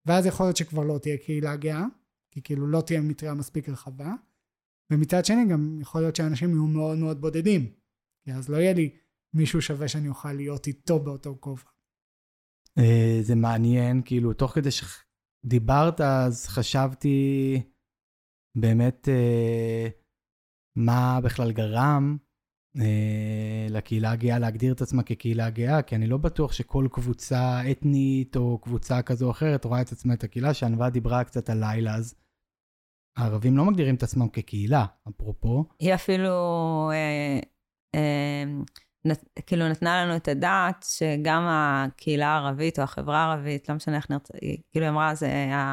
ואז יכול להיות שכבר לא תהיה קהילה גאה, כי כאילו לא תהיה מטריה מספיק רחבה, ומצד שני גם יכול להיות שאנשים יהיו מאוד מאוד בודדים, כי אז לא יהיה לי מישהו שווה שאני אוכל להיות איתו באותו כובע. אה, זה מעניין, כאילו, תוך כדי שדיברת, אז חשבתי באמת אה, מה בכלל גרם אה, לקהילה הגאה להגדיר את עצמה כקהילה גאה, כי אני לא בטוח שכל קבוצה אתנית או קבוצה כזו או אחרת רואה את עצמה את הקהילה, שענווה דיברה קצת על לילה, אז הערבים לא מגדירים את עצמם כקהילה, אפרופו. היא אפילו אה, אה, נת, כאילו נתנה לנו את הדעת שגם הקהילה הערבית או החברה הערבית, לא משנה איך נרצה, היא כאילו אמרה, זה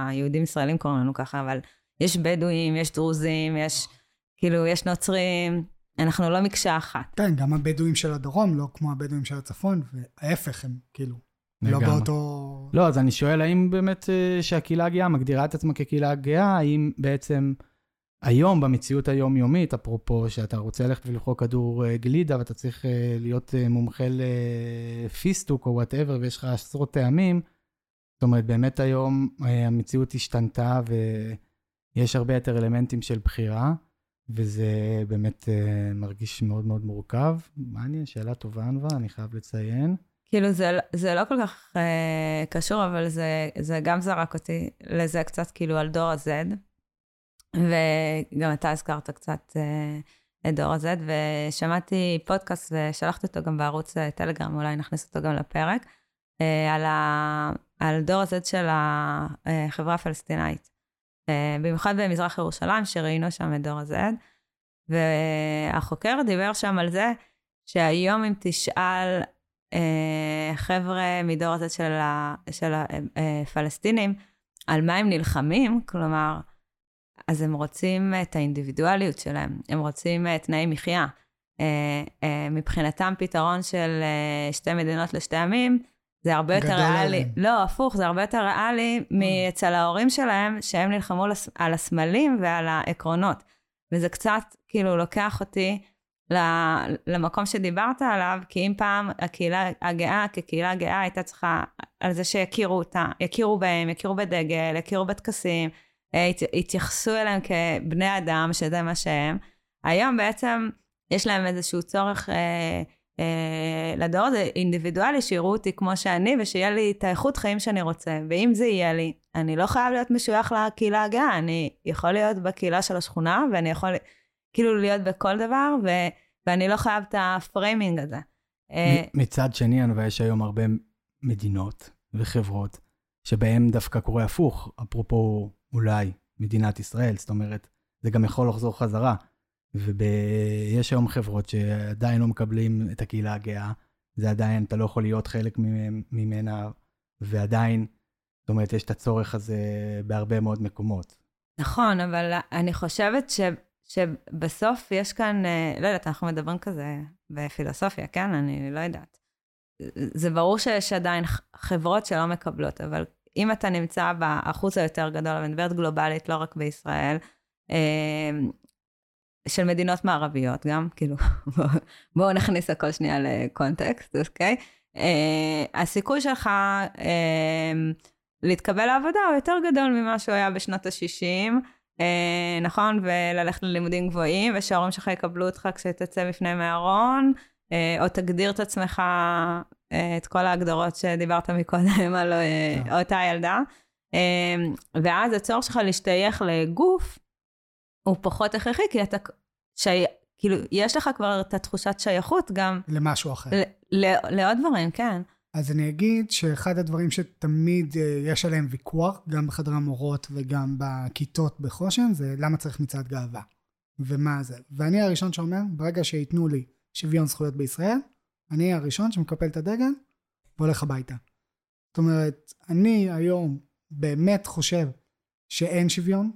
היהודים ישראלים קוראים לנו ככה, אבל יש בדואים, יש דרוזים, יש כאילו, יש נוצרים, אנחנו לא מקשה אחת. כן, גם הבדואים של הדרום לא כמו הבדואים של הצפון, וההפך הם כאילו, לא באותו... לא, אז אני שואל, האם באמת אה, שהקהילה הגאה מגדירה את עצמה כקהילה גאה, האם בעצם היום, במציאות היומיומית, אפרופו שאתה רוצה ללכת ולבחור כדור אה, גלידה ואתה צריך אה, להיות מומחה לפיסטוק או whatever ויש לך עשרות טעמים, זאת אומרת, באמת היום המציאות השתנתה ויש הרבה יותר אלמנטים של בחירה. וזה באמת מרגיש מאוד מאוד מורכב. מעניין, שאלה טובה, ענווה, אני חייב לציין. כאילו, זה, זה לא כל כך uh, קשור, אבל זה, זה גם זרק אותי לזה קצת, כאילו, על דור ה-Z. וגם אתה הזכרת קצת uh, את דור ה-Z, ושמעתי פודקאסט ושלחתי אותו גם בערוץ טלגרם, אולי נכניס אותו גם לפרק, uh, על, ה, על דור ה-Z של החברה הפלסטינאית. אה, במיוחד במזרח ירושלים, שראינו שם את דור ה-Z. והחוקר דיבר שם על זה שהיום אם תשאל אה, חבר'ה מדור ה-Z של, ה, של הפלסטינים אה, על מה הם נלחמים, כלומר, אז הם רוצים את האינדיבידואליות שלהם, הם רוצים אה, תנאי מחיה. אה, אה, מבחינתם פתרון של אה, שתי מדינות לשתי עמים, זה הרבה יותר ריאלי. לא, הפוך, זה הרבה יותר ריאלי מאצל ההורים שלהם, שהם נלחמו על הסמלים ועל העקרונות. וזה קצת, כאילו, לוקח אותי למקום שדיברת עליו, כי אם פעם הקהילה הגאה, כקהילה גאה, הייתה צריכה על זה שיכירו אותה, יכירו בהם, יכירו בדגל, יכירו בטקסים, אה, יתייחסו אליהם כבני אדם, שזה מה שהם. היום בעצם יש להם איזשהו צורך... אה, אה, לדור הזה אינדיבידואלי, שיראו אותי כמו שאני, ושיהיה לי את האיכות חיים שאני רוצה. ואם זה יהיה לי, אני לא חייב להיות משוייך לקהילה הגאה, אני יכול להיות בקהילה של השכונה, ואני יכול כאילו להיות בכל דבר, ו, ואני לא חייב את ה framing הזה. אה, מצד שני, אני יש היום הרבה מדינות וחברות שבהן דווקא קורה הפוך, אפרופו אולי מדינת ישראל, זאת אומרת, זה גם יכול לחזור חזרה. ויש היום חברות שעדיין לא מקבלים את הקהילה הגאה, זה עדיין, אתה לא יכול להיות חלק ממנה, ועדיין, זאת אומרת, יש את הצורך הזה בהרבה מאוד מקומות. נכון, אבל אני חושבת ש, שבסוף יש כאן, אה, לא יודעת, אנחנו מדברים כזה בפילוסופיה, כן? אני לא יודעת. זה ברור שיש עדיין חברות שלא מקבלות, אבל אם אתה נמצא באחוז היותר גדול, אני מדברת גלובלית, לא רק בישראל, אה, של מדינות מערביות גם, כאילו, בואו נכניס הכל שנייה לקונטקסט, אוקיי? Uh, הסיכוי שלך להתקבל לעבודה הוא יותר גדול ממה שהוא היה בשנות ה-60, uh, נכון? וללכת ללימודים גבוהים, ושההורים שלך יקבלו אותך כשתצא בפני מהארון, uh, או תגדיר את עצמך, uh, את כל ההגדרות שדיברת מקודם על uh, אותה ילדה. ואז הצורך שלך להשתייך לגוף, הוא פחות הכרחי, כי אתה, שי, כאילו, יש לך כבר את התחושת שייכות גם... למשהו אחר. ל, ל, לעוד דברים, כן. אז אני אגיד שאחד הדברים שתמיד uh, יש עליהם ויכוח, גם בחדר המורות וגם בכיתות בחושן, זה למה צריך מצעד גאווה. ומה זה. ואני הראשון שאומר, ברגע שייתנו לי שוויון זכויות בישראל, אני הראשון שמקפל את הדגל והולך הביתה. זאת אומרת, אני היום באמת חושב שאין שוויון,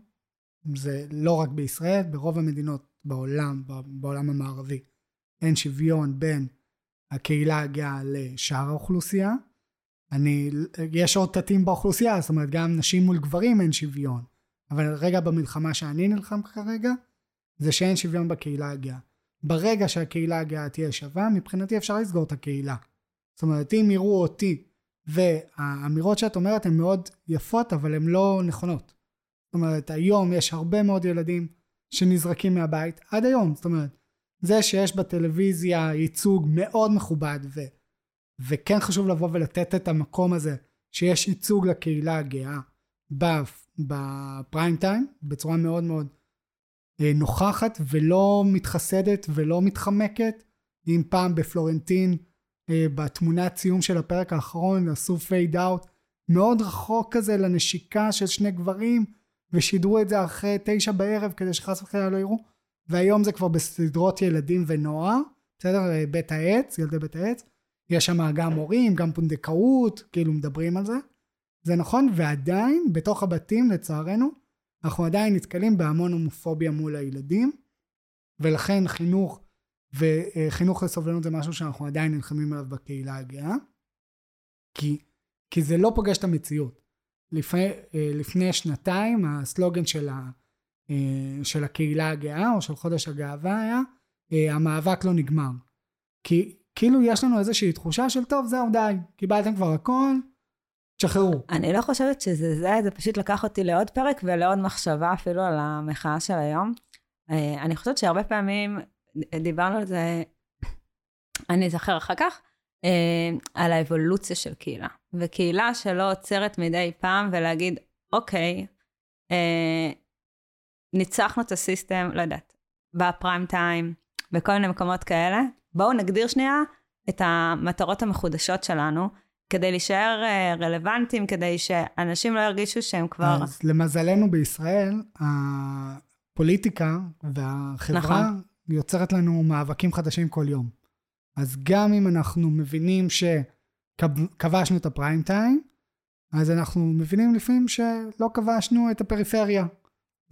זה לא רק בישראל, ברוב המדינות בעולם, בעולם המערבי, אין שוויון בין הקהילה הגאה לשאר האוכלוסייה, אני, יש עוד תתים באוכלוסייה, זאת אומרת, גם נשים מול גברים אין שוויון. אבל רגע במלחמה שאני נלחם כרגע, זה שאין שוויון בקהילה הגאה. ברגע שהקהילה הגאה תהיה שווה, מבחינתי אפשר לסגור את הקהילה. זאת אומרת, אם יראו אותי, והאמירות שאת אומרת הן מאוד יפות, אבל הן לא נכונות. זאת אומרת, היום יש הרבה מאוד ילדים שנזרקים מהבית, עד היום, זאת אומרת, זה שיש בטלוויזיה ייצוג מאוד מכובד, ו, וכן חשוב לבוא ולתת את המקום הזה, שיש ייצוג לקהילה הגאה בפריים טיים, בצורה מאוד מאוד אה, נוכחת ולא מתחסדת ולא מתחמקת. אם פעם בפלורנטין, אה, בתמונת ציון של הפרק האחרון, עשו פייד אאוט מאוד רחוק כזה לנשיקה של שני גברים, ושידרו את זה אחרי תשע בערב כדי שחס וחלילה לא יראו, והיום זה כבר בסדרות ילדים ונוער, בסדר? אה, בית העץ, ילדי בית העץ. יש שם גם מורים, גם פונדקאות, כאילו מדברים על זה. זה נכון, ועדיין, בתוך הבתים, לצערנו, אנחנו עדיין נתקלים בהמון הומופוביה מול הילדים, ולכן חינוך וחינוך לסובלנות זה משהו שאנחנו עדיין נלחמים עליו בקהילה הגאה, כי, כי זה לא פוגש את המציאות. לפני, לפני שנתיים הסלוגן של, ה, של הקהילה הגאה או של חודש הגאווה היה המאבק לא נגמר. כי כאילו יש לנו איזושהי תחושה של טוב זהו די, קיבלתם כבר הכל, תשחררו. אני לא חושבת שזה זה, זה פשוט לקח אותי לעוד פרק ולעוד מחשבה אפילו על המחאה של היום. אה, אני חושבת שהרבה פעמים דיברנו על זה, אני אזכר אחר כך, אה, על האבולוציה של קהילה. וקהילה שלא עוצרת מדי פעם ולהגיד, אוקיי, אה, ניצחנו את הסיסטם, לא יודעת, בפריים טיים, בכל מיני מקומות כאלה, בואו נגדיר שנייה את המטרות המחודשות שלנו, כדי להישאר אה, רלוונטיים, כדי שאנשים לא ירגישו שהם כבר... אז למזלנו בישראל, הפוליטיקה והחברה נכון. יוצרת לנו מאבקים חדשים כל יום. אז גם אם אנחנו מבינים שכבשנו את הפריים טיים, אז אנחנו מבינים לפעמים שלא כבשנו את הפריפריה,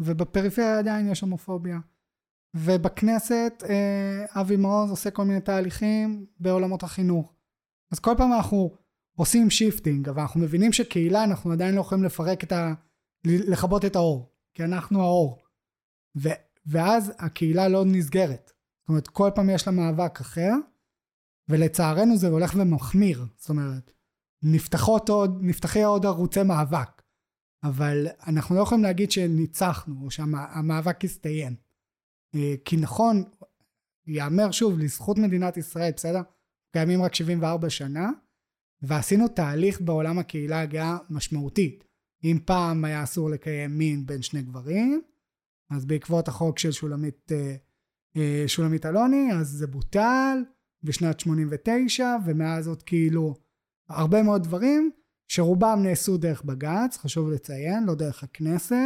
ובפריפריה עדיין יש הומופוביה. ובכנסת אה, אבי מעוז עושה כל מיני תהליכים בעולמות החינוך. אז כל פעם אנחנו עושים shifting, אבל אנחנו מבינים שקהילה אנחנו עדיין לא יכולים לפרק את ה... לכבות את האור, כי אנחנו האור. ו... ואז הקהילה לא נסגרת. זאת אומרת, כל פעם יש לה מאבק אחר, ולצערנו זה הולך ומחמיר. זאת אומרת, נפתחות עוד, נפתחי עוד ערוצי מאבק. אבל אנחנו לא יכולים להגיד שניצחנו, או שהמאבק הסתיים. אה, כי נכון, ייאמר שוב, לזכות מדינת ישראל, בסדר? קיימים רק 74 שנה, ועשינו תהליך בעולם הקהילה הגאה משמעותית. אם פעם היה אסור לקיים מין בין שני גברים, אז בעקבות החוק של שולמית, אה, אה, שולמית אלוני, אז זה בוטל בשנת 89, ומאז עוד כאילו הרבה מאוד דברים שרובם נעשו דרך בג"ץ, חשוב לציין, לא דרך הכנסת,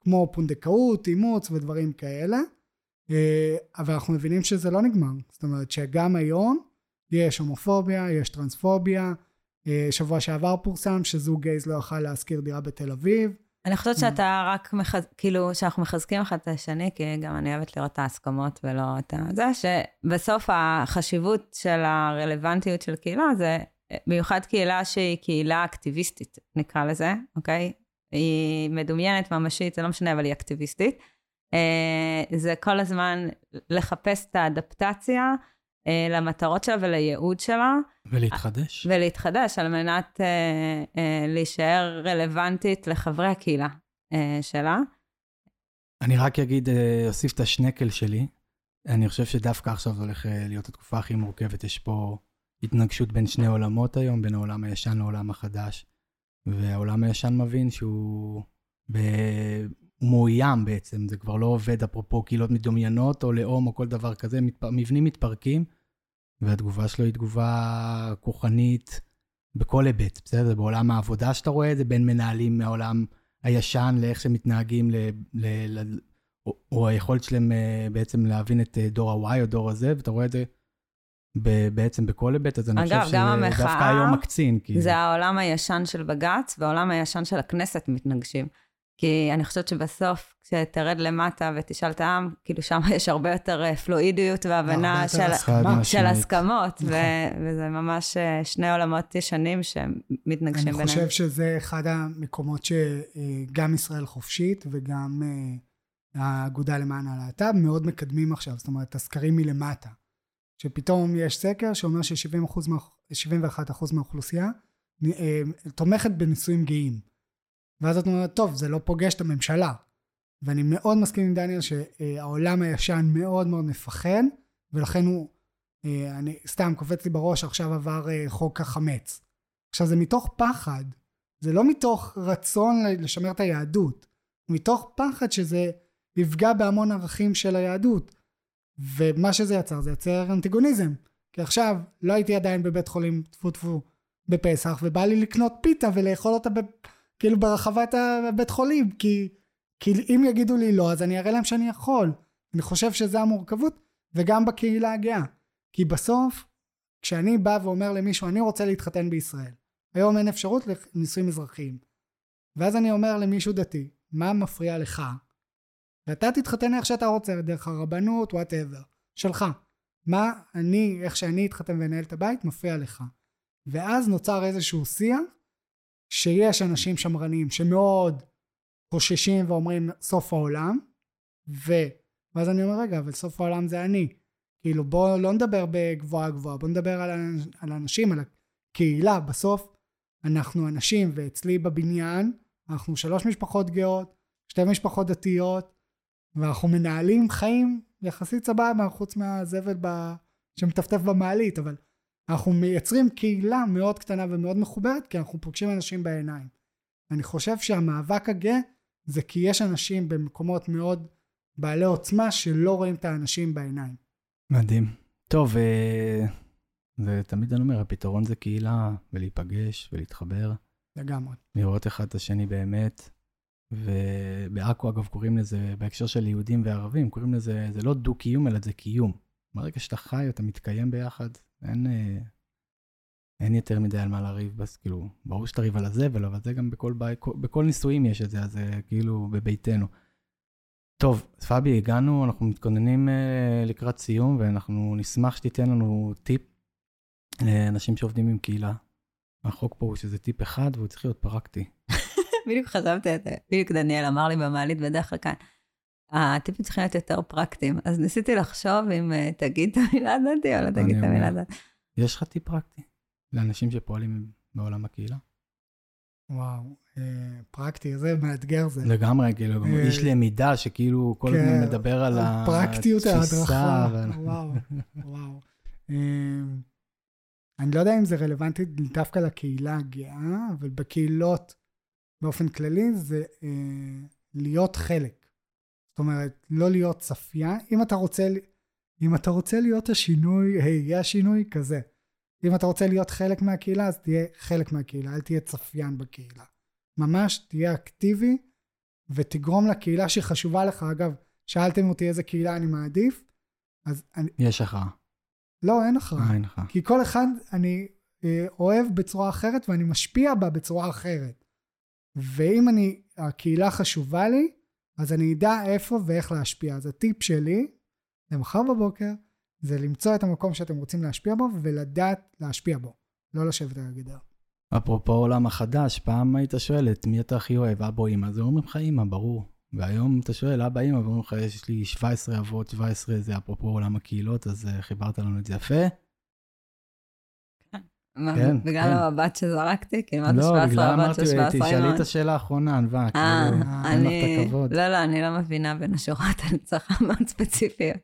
כמו פונדקאות, אימוץ ודברים כאלה. אה, אבל אנחנו מבינים שזה לא נגמר. זאת אומרת שגם היום יש הומופוביה, יש טרנספוביה, אה, שבוע שעבר פורסם שזוג גייז לא יכל להשכיר דירה בתל אביב. אני חושבת אה. שאתה רק, מחז... כאילו, שאנחנו מחזקים אחד את השני, כי גם אני אוהבת לראות את ההסכמות ולא את זה, שבסוף החשיבות של הרלוונטיות של קהילה זה במיוחד קהילה שהיא קהילה אקטיביסטית, נקרא לזה, אוקיי? היא מדומיינת, ממשית, זה לא משנה, אבל היא אקטיביסטית. אה, זה כל הזמן לחפש את האדפטציה אה, למטרות שלה ולייעוד שלה. ולהתחדש. ולהתחדש על מנת אה, להישאר רלוונטית לחברי הקהילה שלה. אני רק אגיד, אוסיף את השנקל שלי. אני חושב שדווקא עכשיו הולך להיות התקופה הכי מורכבת. יש פה התנגשות בין שני עולמות היום, בין העולם הישן לעולם החדש. והעולם הישן מבין שהוא ב... מאוים בעצם, זה כבר לא עובד אפרופו קהילות מדומיינות או לאום או כל דבר כזה, מתפ... מבנים מתפרקים, והתגובה שלו היא תגובה כוחנית בכל היבט, בסדר? בעולם העבודה שאתה רואה את זה, בין מנהלים מהעולם הישן לאיך שהם מתנהגים, ל... ל... ל... או, או היכולת שלהם אה, בעצם להבין את אה, דור ה-Y או דור ה-Z, ואתה רואה את זה בעצם בכל היבט, אז אני אגב, חושב שדווקא היום מקצין. כי... זה העולם הישן של בג"ץ והעולם הישן של הכנסת מתנגשים. כי אני חושבת שבסוף, כשתרד למטה ותשאל את העם, כאילו שם יש הרבה יותר אה, פלואידיות והבנה של, הסכמה. של הסכמות, נכון. ו- וזה ממש אה, שני עולמות ישנים שמתנגשים אני ביניהם. חושב שזה אחד המקומות שגם ישראל חופשית וגם אה, האגודה למען הלהט"ב מאוד מקדמים עכשיו, זאת אומרת, הסקרים מלמטה. שפתאום יש סקר שאומר ש-70%, מה- 71% מהאוכלוסייה אה, תומכת בנישואים גאים. ואז את אומרת, טוב, זה לא פוגש את הממשלה. ואני מאוד מסכים עם דניאל שהעולם הישן מאוד מאוד מפחד, ולכן הוא, אה, אני סתם קופץ לי בראש, עכשיו עבר אה, חוק החמץ. עכשיו זה מתוך פחד, זה לא מתוך רצון לשמר את היהדות, מתוך פחד שזה יפגע בהמון ערכים של היהדות. ומה שזה יצר, זה יצר אנטיגוניזם. כי עכשיו לא הייתי עדיין בבית חולים, טפו טפו, בפסח, ובא לי לקנות פיתה ולאכול אותה ב, כאילו ברחבת הבית חולים, כי, כי אם יגידו לי לא, אז אני אראה להם שאני יכול. אני חושב שזה המורכבות, וגם בקהילה הגאה. כי בסוף, כשאני בא ואומר למישהו, אני רוצה להתחתן בישראל, היום אין אפשרות לנישואים אזרחיים. ואז אני אומר למישהו דתי, מה מפריע לך? ואתה תתחתן איך שאתה רוצה, דרך הרבנות, וואטאבר, שלך. מה אני, איך שאני אתחתן ואנהל את הבית, מפריע לך. ואז נוצר איזשהו שיח, שיש אנשים שמרנים שמאוד חוששים ואומרים סוף העולם, ו... ואז אני אומר, רגע, אבל סוף העולם זה אני. כאילו, בוא לא נדבר בגבוהה גבוהה, בוא נדבר על, על האנשים, על הקהילה. בסוף, אנחנו אנשים, ואצלי בבניין, אנחנו שלוש משפחות גאות, שתי משפחות דתיות, ואנחנו מנהלים חיים יחסית סבבה, חוץ מהזבל ב... שמטפטף במעלית, אבל אנחנו מייצרים קהילה מאוד קטנה ומאוד מחוברת, כי אנחנו פוגשים אנשים בעיניים. אני חושב שהמאבק הגאה זה כי יש אנשים במקומות מאוד בעלי עוצמה שלא רואים את האנשים בעיניים. מדהים. טוב, אה, זה תמיד אני אומר, הפתרון זה קהילה, ולהיפגש, ולהתחבר, לגמרי. לראות אחד את השני באמת. ובעכו, אגב, קוראים לזה, בהקשר של יהודים וערבים, קוראים לזה, זה לא דו-קיום, אלא זה קיום. ברגע שאתה חי, אתה מתקיים ביחד, אין, אה, אין יותר מדי על מה לריב, בס, כאילו, ברור שתריב על הזבל, אבל זה גם בכל, בית, בכל נישואים יש את זה, אז זה כאילו בביתנו. טוב, פבי, הגענו, אנחנו מתכוננים uh, לקראת סיום, ואנחנו נשמח שתיתן לנו טיפ לאנשים שעובדים עם קהילה. החוק פה הוא שזה טיפ אחד, והוא צריך להיות פרקטי. בדיוק חשבתי את זה, בדיוק דניאל אמר לי במעלית בדרך כלל כאן. הטיפים צריכים להיות יותר פרקטיים, אז ניסיתי לחשוב אם אה, תגיד את המילה דתי או לא תגיד את המילה. דתי. יש לך טיפ פרקטי לאנשים שפועלים בעולם הקהילה? וואו, אה, פרקטי, זה מאתגר זה. לגמרי, כאילו, אה, איש למידה שכאילו כל כן, הזמן מדבר על פרקטיות התפיסה. ההדרכה, ועל- וואו, וואו. אה, אני לא יודע אם זה רלוונטי דווקא לקהילה הגאה, אבל בקהילות באופן כללי זה אה, להיות חלק. זאת אומרת, לא להיות צפייה. אם אתה רוצה, אם אתה רוצה להיות השינוי, היי, יהיה השינוי כזה. אם אתה רוצה להיות חלק מהקהילה, אז תהיה חלק מהקהילה, אל תהיה צפיין בקהילה. ממש תהיה אקטיבי ותגרום לקהילה שחשובה לך. אגב, שאלתם אותי איזה קהילה אני מעדיף, אז אני, יש הכרעה. לא, אין הכרעה. אה, אין לך. כי כל אחד אני אה, אוהב בצורה אחרת ואני משפיע בה בצורה אחרת. ואם אני, הקהילה חשובה לי, אז אני אדע איפה ואיך להשפיע. אז הטיפ שלי, למחר בבוקר, זה למצוא את המקום שאתם רוצים להשפיע בו ולדעת להשפיע בו. לא לשבת על הגדר. אפרופו העולם החדש, פעם היית שואל את מי אתה הכי אוהב, אבא או אמא, אז אומרים לך אמא, ברור. והיום אתה שואל אבא, אמא, ואומרים לך, יש לי 17 אבות, 17 זה אפרופו עולם הקהילות, אז אה, חיברת לנו את זה יפה. כן, בגלל כן. המבט שזרקתי? כאילו, מה זה לא, 17 בגלל אבות אמרתי, של 17 תשאלי אמהות? את השאלה האחרונה, ענווה, אה, כאילו, אין לך אני... את הכבוד. לא, לא, אני לא מבינה בין השורות, אני צריכה מאוד ספציפיות.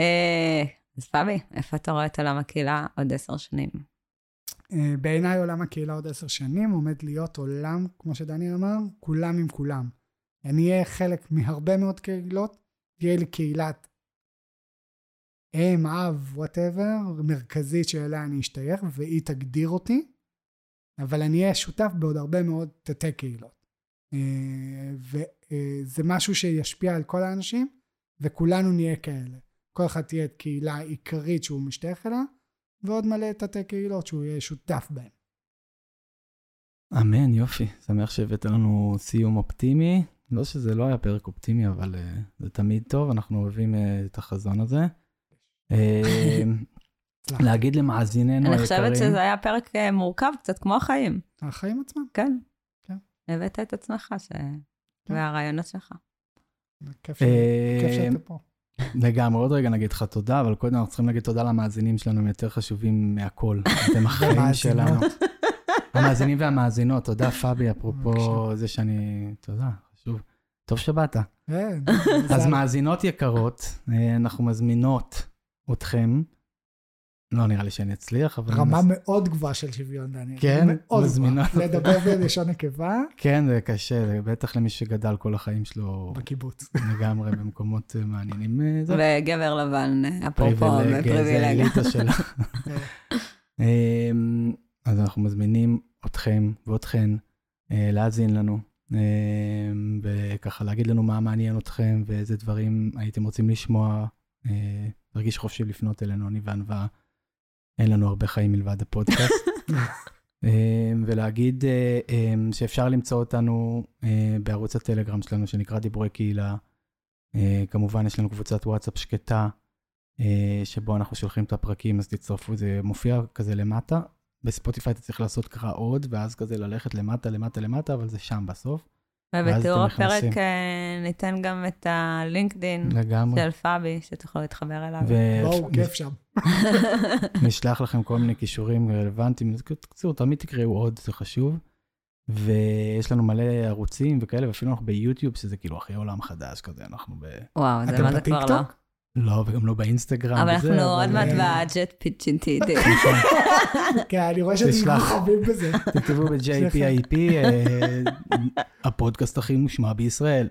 אה, אז פבי, איפה אתה רואה את עולם הקהילה עוד עשר שנים? אה, בעיניי עולם הקהילה עוד עשר שנים עומד להיות עולם, כמו שדניאל אמר, כולם עם כולם. אני אהיה חלק מהרבה מאוד קהילות, תהיה לי קהילת אם, אב, וואטאבר, מרכזית שאליה אני אשתייך, והיא תגדיר אותי, אבל אני אהיה שותף בעוד הרבה מאוד תתי קהילות. אה, וזה משהו שישפיע על כל האנשים, וכולנו נהיה כאלה. כל אחד תהיה קהילה עיקרית שהוא משתייך אליה, ועוד מלא תתי קהילות שהוא יהיה שותף בהן. אמן, יופי. שמח שהבאת לנו סיום אופטימי. לא שזה לא היה פרק אופטימי, אבל uh, זה תמיד טוב, אנחנו אוהבים uh, את החזון הזה. Uh, להגיד למאזיננו אני חושבת שזה היה פרק uh, מורכב, קצת כמו החיים. החיים עצמם. כן. כן. הבאת את עצמך, ש... והרעיונות שלך. כיף שאתה פה. לגמרי, עוד רגע נגיד לך תודה, אבל קודם אנחנו צריכים להגיד תודה למאזינים שלנו, הם יותר חשובים מהכל. אתם החיים שלנו. המאזינים והמאזינות, תודה פאבי, אפרופו זה שאני, תודה, חשוב. טוב שבאת. כן. אז מאזינות יקרות, אה, אנחנו מזמינות אתכם. לא נראה לי שאני אצליח, אבל... רמה מאוד גבוהה של שוויון, דניאל. כן, מזמינות. לדבר בלשון נקבה. כן, זה קשה, זה בטח למי שגדל כל החיים שלו. בקיבוץ. לגמרי, במקומות אה, מעניינים. אה, וגבר לבן, אפרופו, בפריבילגיה. אז אנחנו מזמינים אתכם ואתכן אה, להאזין לנו, אה, וככה להגיד לנו מה מעניין אתכם ואיזה דברים הייתם רוצים לשמוע. תרגיש חופשי לפנות אלינו, אני וענווה, אין לנו הרבה חיים מלבד הפודקאסט. אה, ולהגיד אה, אה, שאפשר למצוא אותנו בערוץ הטלגרם שלנו שנקרא דיבורי קהילה. כמובן יש לנו קבוצת וואטסאפ שקטה, שבו אנחנו שולחים את הפרקים, אז תצטרפו, זה מופיע כזה למטה. בספוטיפיי אתה צריך לעשות קרא עוד, ואז כזה ללכת למטה, למטה, למטה, אבל זה שם בסוף. ובתיאור הפרק אה, ניתן גם את הלינקדין של פאבי, שתוכלו להתחבר אליו. בואו, כיף שם. נשלח לכם כל מיני כישורים רלוונטיים. בקיצור, תמיד תקראו עוד, זה חשוב. ויש לנו מלא ערוצים וכאלה, ואפילו אנחנו ביוטיוב, שזה כאילו אחרי עולם חדש כזה, אנחנו ב... וואו, זה מה זה כבר לא. לא, וגם לא באינסטגרם. אבל אנחנו עוד מעט בג'ט פיצ'ינטי. כן, אני רואה שאתם חווים בזה. תכתבו ב-GPT, אה, הפודקאסט הכי מושמע בישראל.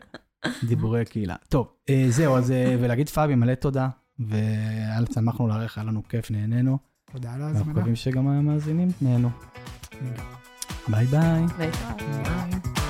דיבורי קהילה. טוב, אה, זהו, אז אה, ולהגיד פבי, מלא תודה. והיה שמחנו לארח, היה לנו כיף, נהנינו. תודה על ההזמנה. אנחנו מקווים שגם המאזינים נהנו. ביי ביי. ביי ביי.